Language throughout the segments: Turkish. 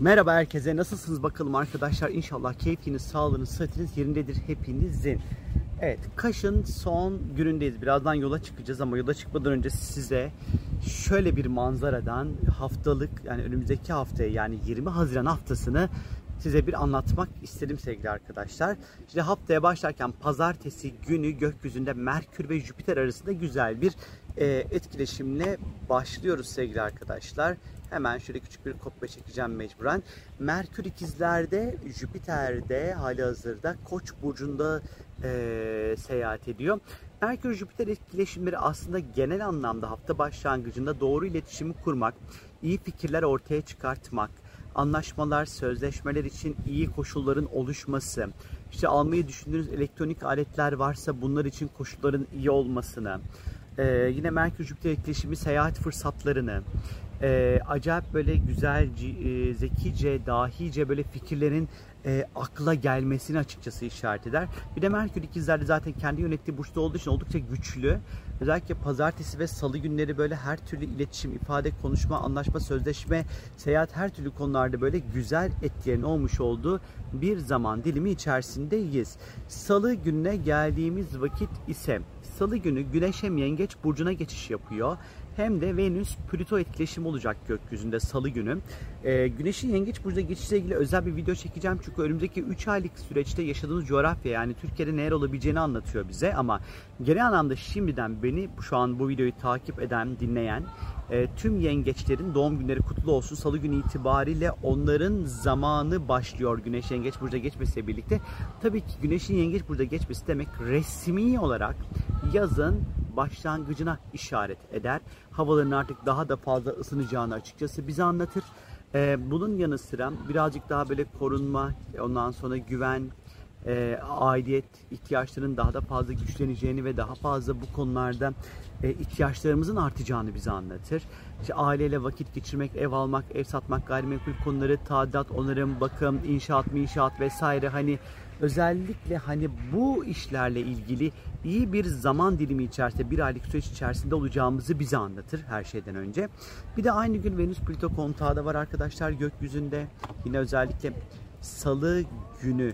Merhaba herkese. Nasılsınız bakalım arkadaşlar? İnşallah keyfiniz, sağlığınız, sıhhatiniz yerindedir hepinizin. Evet, Kaş'ın son günündeyiz. Birazdan yola çıkacağız ama yola çıkmadan önce size şöyle bir manzaradan haftalık yani önümüzdeki haftaya yani 20 Haziran haftasını size bir anlatmak istedim sevgili arkadaşlar. Şimdi haftaya başlarken pazartesi günü gökyüzünde Merkür ve Jüpiter arasında güzel bir e, etkileşimle başlıyoruz sevgili arkadaşlar. Hemen şöyle küçük bir kopya çekeceğim mecburen. Merkür ikizlerde, Jüpiter'de hali hazırda Koç burcunda e, seyahat ediyor. Merkür Jüpiter etkileşimleri aslında genel anlamda hafta başlangıcında doğru iletişimi kurmak, iyi fikirler ortaya çıkartmak, anlaşmalar, sözleşmeler için iyi koşulların oluşması, işte almayı düşündüğünüz elektronik aletler varsa bunlar için koşulların iyi olmasını, ee, yine Merkür Jüpiter etkileşimi seyahat fırsatlarını, e, acayip böyle güzel, e, zekice, dahice böyle fikirlerin e, akla gelmesini açıkçası işaret eder. Bir de Merkür ikizlerde zaten kendi yönettiği burçta olduğu için oldukça güçlü. Özellikle pazartesi ve salı günleri böyle her türlü iletişim, ifade, konuşma, anlaşma, sözleşme, seyahat her türlü konularda böyle güzel etkilerin olmuş olduğu bir zaman dilimi içerisindeyiz. Salı gününe geldiğimiz vakit ise Salı günü Güneş hem Yengeç burcuna geçiş yapıyor hem de Venüs Plüto etkileşimi olacak gökyüzünde salı günü. Ee, Güneş'in Yengeç Burcu'na geçişle ilgili özel bir video çekeceğim çünkü önümüzdeki 3 aylık süreçte yaşadığımız coğrafya yani Türkiye'de neler olabileceğini anlatıyor bize ama genel anlamda şimdiden beni şu an bu videoyu takip eden, dinleyen e, tüm yengeçlerin doğum günleri kutlu olsun. Salı günü itibariyle onların zamanı başlıyor Güneş Yengeç Burcu'na geçmesiyle birlikte. Tabii ki Güneş'in Yengeç Burcu'na geçmesi demek resmi olarak yazın başlangıcına işaret eder. Havaların artık daha da fazla ısınacağını açıkçası bize anlatır. Ee, bunun yanı sıra birazcık daha böyle korunma, ondan sonra güven, e, aidiyet ihtiyaçlarının daha da fazla güçleneceğini ve daha fazla bu konularda e, ihtiyaçlarımızın artacağını bize anlatır. İşte aileyle vakit geçirmek, ev almak, ev satmak, gayrimenkul konuları, tadilat, onarım, bakım, inşaat, inşaat vesaire hani özellikle hani bu işlerle ilgili iyi bir zaman dilimi içerisinde bir aylık süreç içerisinde olacağımızı bize anlatır her şeyden önce. Bir de aynı gün Venüs Plüto kontağı da var arkadaşlar gökyüzünde. Yine özellikle salı günü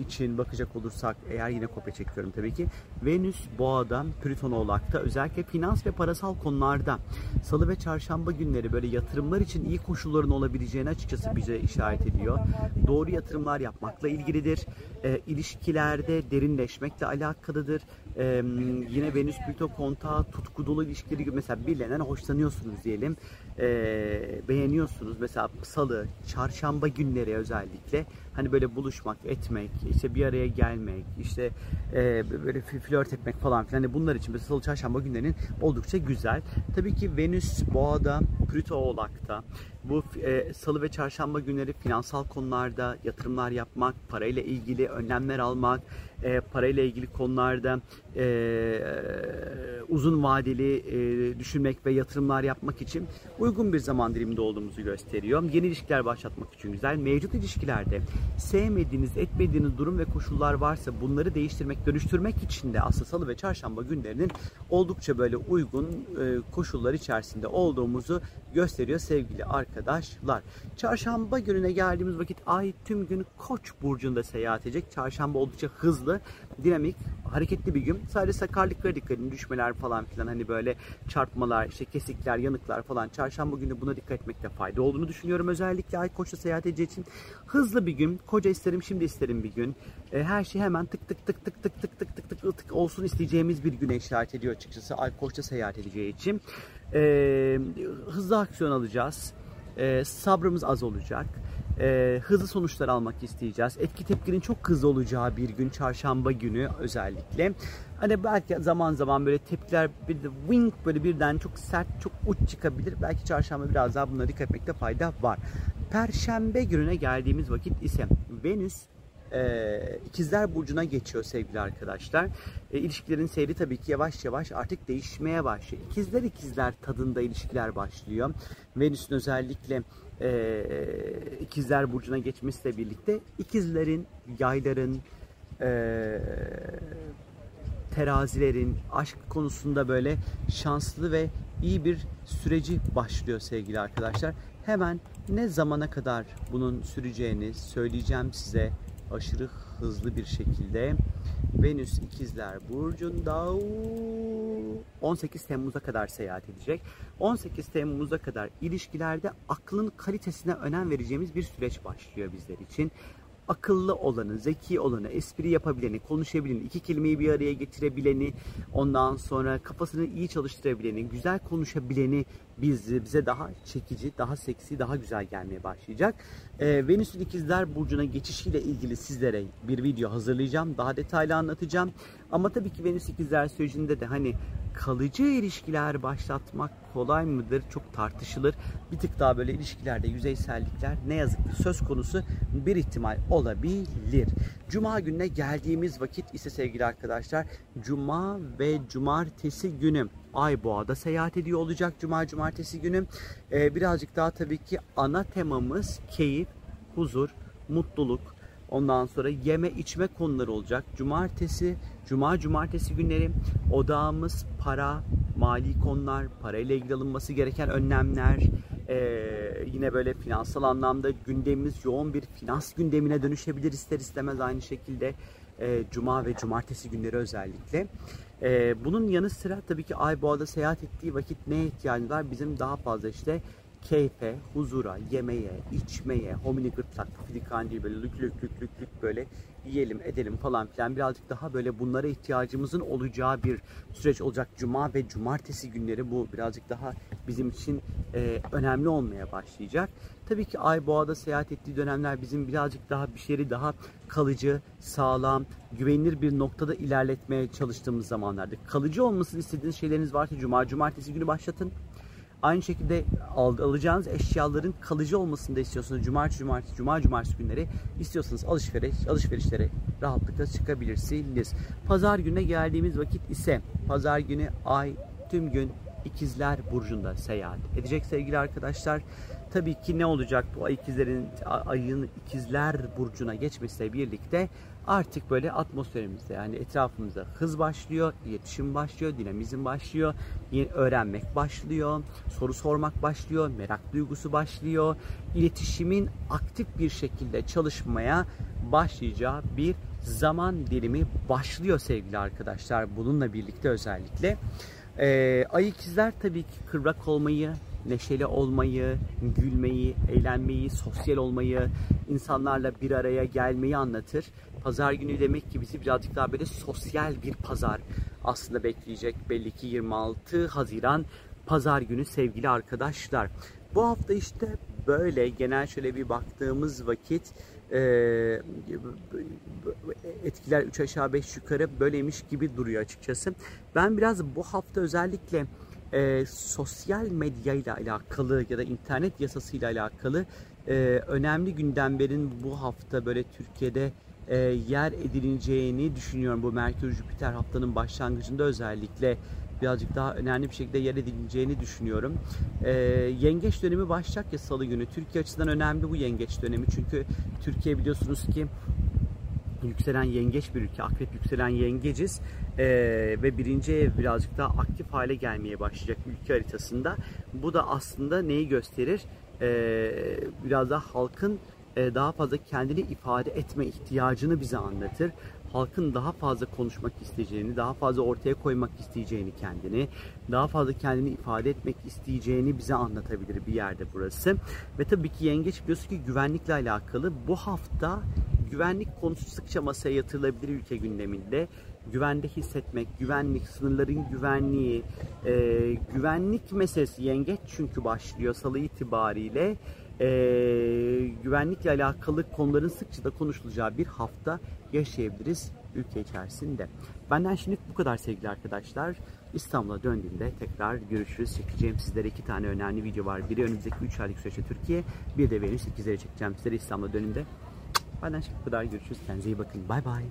için bakacak olursak eğer yine kopya çekiyorum tabii ki Venüs Boğa'da Plüton Oğlak'ta özellikle finans ve parasal konularda salı ve çarşamba günleri böyle yatırımlar için iyi koşulların olabileceğini açıkçası bize işaret ediyor. Doğru yatırımlar yapmakla ilgilidir. E, ilişkilerde derinleşmekle alakalıdır. E, yine Venüs Plüto kontağı tutku dolu ilişkileri mesela birilerinden hoşlanıyorsunuz diyelim. E, beğeniyorsunuz. Mesela salı, çarşamba günleri özellikle hani böyle buluşmak, etmek, işte bir araya gelmek, işte e, böyle flört etmek falan filan. Hani bunlar için mesela salı çarşamba günlerinin oldukça güzel. Tabii ki Venüs Boğa'da, Plüto Oğlak'ta. Bu e, salı ve çarşamba günleri finansal konularda yatırımlar yapmak, parayla ilgili önlemler almak, e, parayla ilgili konularda e, uzun vadeli e, düşünmek ve yatırımlar yapmak için uygun bir zaman diliminde olduğumuzu gösteriyor. Yeni ilişkiler başlatmak için güzel. Mevcut ilişkilerde sevmediğiniz, etmediğiniz durum ve koşullar varsa bunları değiştirmek, dönüştürmek için de aslında salı ve çarşamba günlerinin oldukça böyle uygun e, koşullar içerisinde olduğumuzu gösteriyor sevgili arkadaşlar. Çarşamba gününe geldiğimiz vakit ay tüm gün Koç burcunda seyahat edecek. Çarşamba oldukça hızlı, dinamik, hareketli bir gün. Sadece sakarlıklara dikkat edin. Düşmeler falan filan hani böyle çarpmalar, işte kesikler, yanıklar falan. Çarşamba günü buna dikkat etmekte fayda olduğunu düşünüyorum. Özellikle ay Koç'ta seyahat edeceği için hızlı bir gün. Koca isterim, şimdi isterim bir gün. E, her şey hemen tık tık tık tık tık tık tık tık tık tık olsun isteyeceğimiz bir güne işaret ediyor açıkçası. Ay Koç'ta seyahat edeceği için. E, hızlı aksiyon alacağız. E, sabrımız az olacak e, hızlı sonuçlar almak isteyeceğiz. Etki tepkinin çok hızlı olacağı bir gün çarşamba günü özellikle. Hani belki zaman zaman böyle tepkiler bir de wing böyle birden çok sert çok uç çıkabilir. Belki çarşamba biraz daha bunlara dikkat etmekte fayda var. Perşembe gününe geldiğimiz vakit ise Venüs e, ikizler burcuna geçiyor sevgili arkadaşlar. E, ilişkilerin seyri tabii ki yavaş yavaş artık değişmeye başlıyor. İkizler ikizler tadında ilişkiler başlıyor. Venüs'ün özellikle e, ikizler burcuna geçmesiyle birlikte ikizlerin, yayların, e, terazilerin aşk konusunda böyle şanslı ve iyi bir süreci başlıyor sevgili arkadaşlar. Hemen ne zamana kadar bunun süreceğini söyleyeceğim size aşırı hızlı bir şekilde. Venüs ikizler burcunda 18 Temmuz'a kadar seyahat edecek. 18 Temmuz'a kadar ilişkilerde aklın kalitesine önem vereceğimiz bir süreç başlıyor bizler için akıllı olanı, zeki olanı, espri yapabileni, konuşabileni, iki kelimeyi bir araya getirebileni, ondan sonra kafasını iyi çalıştırabileni, güzel konuşabileni bizi, bize daha çekici, daha seksi, daha güzel gelmeye başlayacak. Ee, Venüs'ün ikizler burcuna geçişiyle ilgili sizlere bir video hazırlayacağım. Daha detaylı anlatacağım. Ama tabii ki Venüs ikizler sürecinde de hani kalıcı ilişkiler başlatmak kolay mıdır? Çok tartışılır. Bir tık daha böyle ilişkilerde yüzeysellikler ne yazık ki söz konusu bir ihtimal olabilir. Cuma gününe geldiğimiz vakit ise sevgili arkadaşlar Cuma ve Cumartesi günü Ay Boğa'da seyahat ediyor olacak Cuma Cumartesi günü. Ee, birazcık daha tabii ki ana temamız keyif, huzur, mutluluk, Ondan sonra yeme içme konuları olacak. Cumartesi, cuma cumartesi günleri odağımız para, mali konular, parayla ilgili alınması gereken önlemler, ee, yine böyle finansal anlamda gündemimiz yoğun bir finans gündemine dönüşebilir ister istemez aynı şekilde e, cuma ve cumartesi günleri özellikle. E, bunun yanı sıra tabii ki Ay Boğa'da seyahat ettiği vakit neye ihtiyacımız var? Bizim daha fazla işte keyfe, huzura, yemeğe, içmeye, homini gırtlak, filikan değil böyle lük lük lük lük lük böyle yiyelim edelim falan filan birazcık daha böyle bunlara ihtiyacımızın olacağı bir süreç olacak. Cuma ve cumartesi günleri bu birazcık daha bizim için e, önemli olmaya başlayacak. Tabii ki Ay Boğa'da seyahat ettiği dönemler bizim birazcık daha bir şeyleri daha kalıcı, sağlam, güvenilir bir noktada ilerletmeye çalıştığımız zamanlarda. Kalıcı olmasını istediğiniz şeyleriniz varsa Cuma, Cumartesi günü başlatın. Aynı şekilde alacağınız eşyaların kalıcı olmasını da istiyorsanız cumartesi, cumartesi, cuma, cumartesi günleri istiyorsanız alışveriş, alışverişlere rahatlıkla çıkabilirsiniz. Pazar gününe geldiğimiz vakit ise pazar günü ay tüm gün ikizler burcunda seyahat edecek sevgili arkadaşlar. Tabii ki ne olacak bu ay ikizlerin ayın ikizler burcuna geçmesiyle birlikte artık böyle atmosferimizde yani etrafımızda hız başlıyor, iletişim başlıyor, dinamizm başlıyor, yeni öğrenmek başlıyor, soru sormak başlıyor, merak duygusu başlıyor. İletişimin aktif bir şekilde çalışmaya başlayacağı bir zaman dilimi başlıyor sevgili arkadaşlar. Bununla birlikte özellikle ee, ay ikizler tabii ki kıvrak olmayı, neşeli olmayı, gülmeyi, eğlenmeyi, sosyal olmayı, insanlarla bir araya gelmeyi anlatır. Pazar günü demek ki bizi birazcık daha böyle sosyal bir pazar aslında bekleyecek. Belli ki 26 Haziran pazar günü sevgili arkadaşlar. Bu hafta işte böyle genel şöyle bir baktığımız vakit etkiler 3 aşağı 5 yukarı böyleymiş gibi duruyor açıkçası. Ben biraz bu hafta özellikle e, sosyal medya ile alakalı ya da internet yasası ile alakalı e, önemli gündemlerin bu hafta böyle Türkiye'de e, yer edileceğini düşünüyorum. Bu Merkür Jüpiter haftanın başlangıcında özellikle birazcık daha önemli bir şekilde yer edileceğini düşünüyorum. E, yengeç dönemi başlayacak ya salı günü. Türkiye açısından önemli bu yengeç dönemi. Çünkü Türkiye biliyorsunuz ki yükselen yengeç bir ülke. Akrep yükselen yengeciz. Ee, ve birinci ev birazcık daha aktif hale gelmeye başlayacak ülke haritasında. Bu da aslında neyi gösterir? Ee, biraz daha halkın e, daha fazla kendini ifade etme ihtiyacını bize anlatır. Halkın daha fazla konuşmak isteyeceğini, daha fazla ortaya koymak isteyeceğini kendini, daha fazla kendini ifade etmek isteyeceğini bize anlatabilir bir yerde burası. Ve tabii ki yengeç biliyorsun ki güvenlikle alakalı bu hafta güvenlik konusu sıkça masaya yatırılabilir ülke gündeminde. Güvende hissetmek, güvenlik, sınırların güvenliği, e, güvenlik meselesi yengeç çünkü başlıyor salı itibariyle. E, güvenlikle alakalı konuların sıkça da konuşulacağı bir hafta yaşayabiliriz ülke içerisinde. Benden şimdi bu kadar sevgili arkadaşlar. İstanbul'a döndüğümde tekrar görüşürüz. Çekeceğim sizlere iki tane önemli video var. Biri önümüzdeki 3 aylık süreçte Türkiye, bir de Venüs ikizleri çekeceğim sizlere İstanbul'a döndüğümde. Benden şimdi bu kadar görüşürüz. Kendinize iyi bakın. Bay bay.